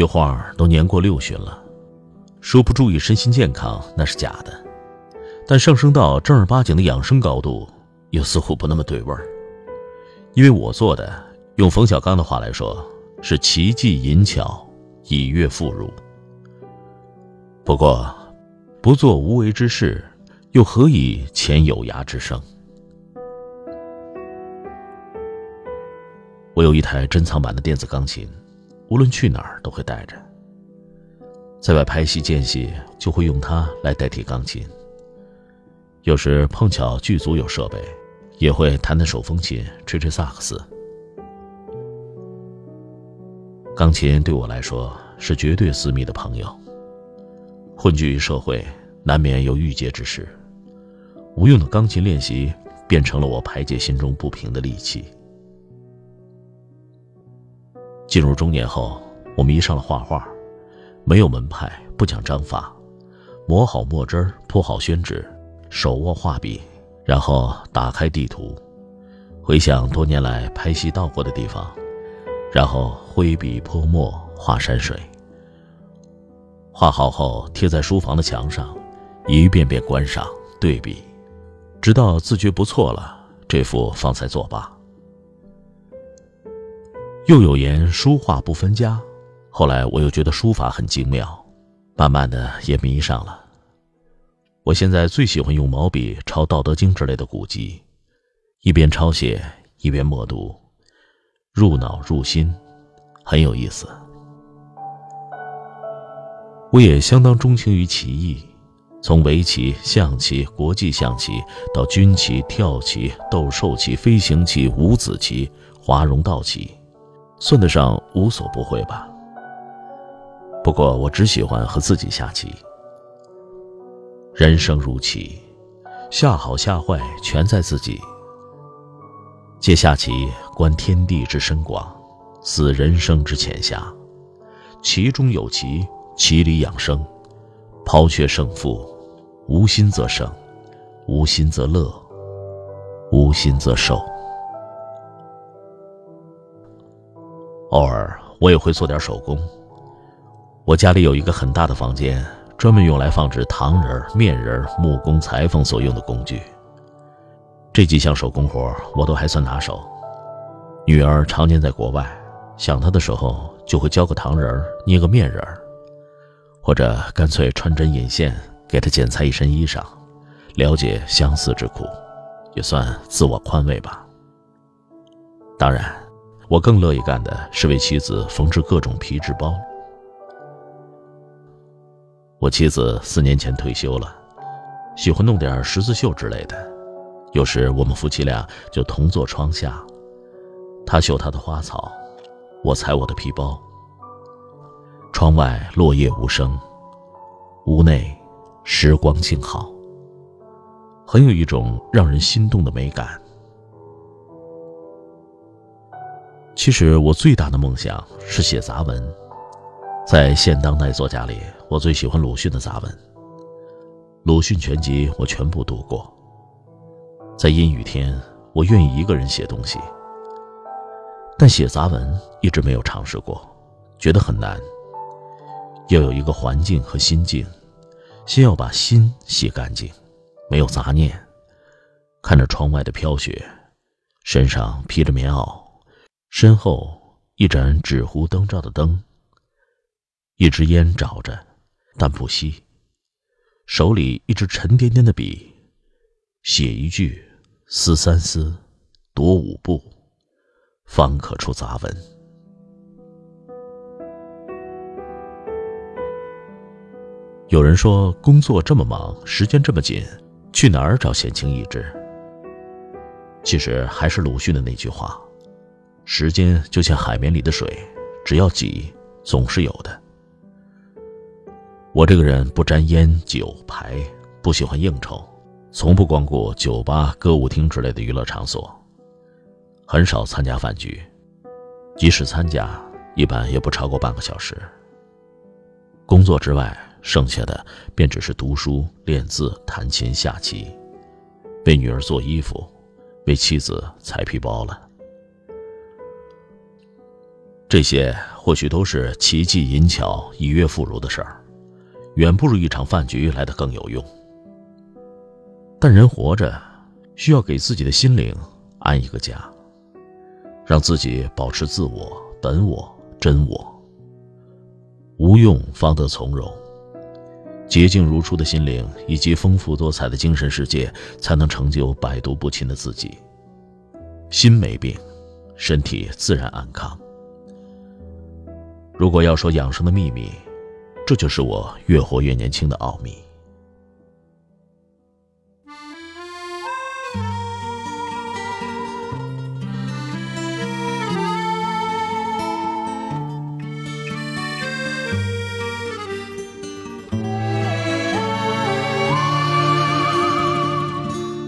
一晃都年过六旬了，说不注意身心健康那是假的，但上升到正儿八经的养生高度，又似乎不那么对味儿。因为我做的，用冯小刚的话来说，是奇技淫巧，以悦妇孺。不过，不做无为之事，又何以遣有涯之生？我有一台珍藏版的电子钢琴。无论去哪儿都会带着，在外拍戏间隙就会用它来代替钢琴。有时碰巧剧组有设备，也会弹弹手风琴，吹吹萨克斯。钢琴对我来说是绝对私密的朋友。混居于社会，难免有郁结之时，无用的钢琴练习变成了我排解心中不平的利器。进入中年后，我迷上了画画，没有门派，不讲章法，磨好墨汁，铺好宣纸，手握画笔，然后打开地图，回想多年来拍戏到过的地方，然后挥笔泼墨画山水。画好后贴在书房的墙上，一遍遍观赏对比，直到自觉不错了，这幅方才作罢。又有言书画不分家，后来我又觉得书法很精妙，慢慢的也迷上了。我现在最喜欢用毛笔抄《道德经》之类的古籍，一边抄写一边默读，入脑入心，很有意思。我也相当钟情于棋艺，从围棋、象棋、国际象棋到军棋、跳棋、斗兽棋、飞行棋、五子棋、华容道棋。算得上无所不会吧。不过我只喜欢和自己下棋。人生如棋，下好下坏全在自己。借下棋观天地之深广，思人生之浅狭。棋中有棋，棋里养生。抛却胜负，无心则胜，无心则乐，无心则寿。偶尔我也会做点手工。我家里有一个很大的房间，专门用来放置糖人、面人、木工裁缝所用的工具。这几项手工活我都还算拿手。女儿常年在国外，想她的时候就会教个糖人、捏个面人，或者干脆穿针引线给她剪裁一身衣裳，了解相思之苦，也算自我宽慰吧。当然。我更乐意干的是为妻子缝制各种皮质包。我妻子四年前退休了，喜欢弄点十字绣之类的。有时我们夫妻俩就同坐窗下，她绣她的花草，我裁我的皮包。窗外落叶无声，屋内时光静好，很有一种让人心动的美感。其实我最大的梦想是写杂文，在现当代作家里，我最喜欢鲁迅的杂文。鲁迅全集我全部读过。在阴雨天，我愿意一个人写东西，但写杂文一直没有尝试过，觉得很难。要有一个环境和心境，先要把心洗干净，没有杂念，看着窗外的飘雪，身上披着棉袄。身后一盏纸糊灯罩的灯，一支烟着着，但不熄。手里一支沉甸甸的笔，写一句，思三思，踱五步，方可出杂文。有人说，工作这么忙，时间这么紧，去哪儿找闲情逸致？其实还是鲁迅的那句话。时间就像海绵里的水，只要挤，总是有的。我这个人不沾烟酒牌，不喜欢应酬，从不光顾酒吧、歌舞厅之类的娱乐场所，很少参加饭局，即使参加，一般也不超过半个小时。工作之外，剩下的便只是读书、练字、弹琴、下棋，为女儿做衣服，为妻子裁皮包了。这些或许都是奇技淫巧、以悦妇孺的事儿。远不如一场饭局来的更有用。但人活着，需要给自己的心灵安一个家，让自己保持自我、本我、真我。无用方得从容，洁净如初的心灵以及丰富多彩的精神世界，才能成就百毒不侵的自己。心没病，身体自然安康。如果要说养生的秘密，这就是我越活越年轻的奥秘。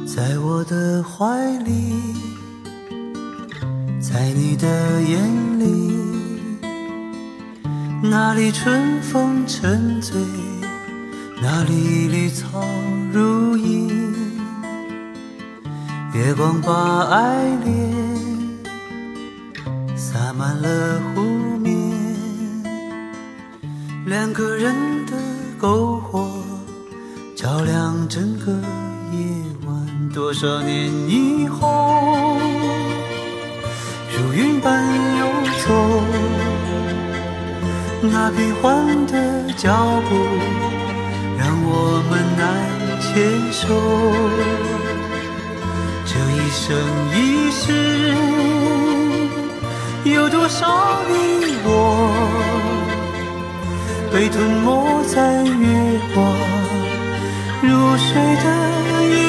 在我的怀里，在你的眼里。哪里春风沉醉，哪里绿草如茵。月光把爱恋洒满了湖面，两个人的篝火照亮整个夜晚。多少年以后，如云般游走。那变幻的脚步，让我们难牵手。这一生一世，有多少你我，被吞没在月光如水的夜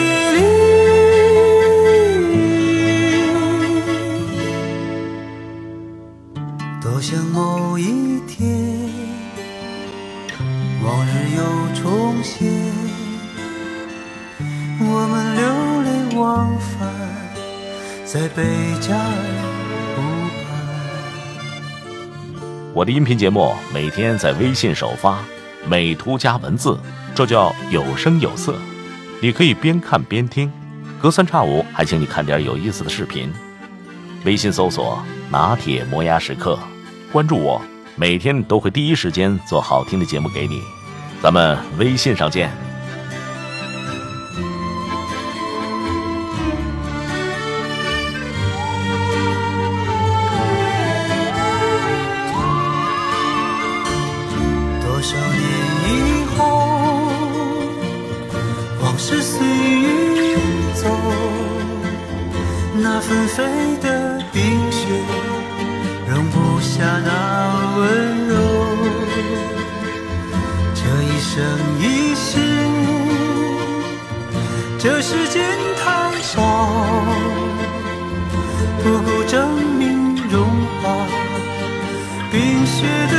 往日又重现，我们流连忘返在贝加尔湖畔。我的音频节目每天在微信首发，美图加文字，这叫有声有色。你可以边看边听，隔三差五还请你看点有意思的视频。微信搜索“拿铁磨牙时刻”，关注我。每天都会第一时间做好听的节目给你，咱们微信上见。生一世，这世间太少，不够证明融化冰雪的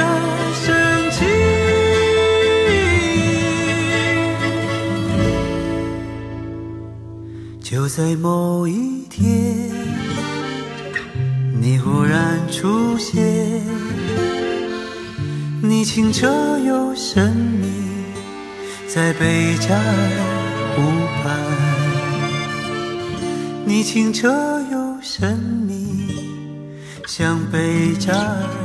深情。就在某一天，你忽然出现。你清澈又神秘，在贝加尔湖畔。你清澈又神秘，像贝加尔。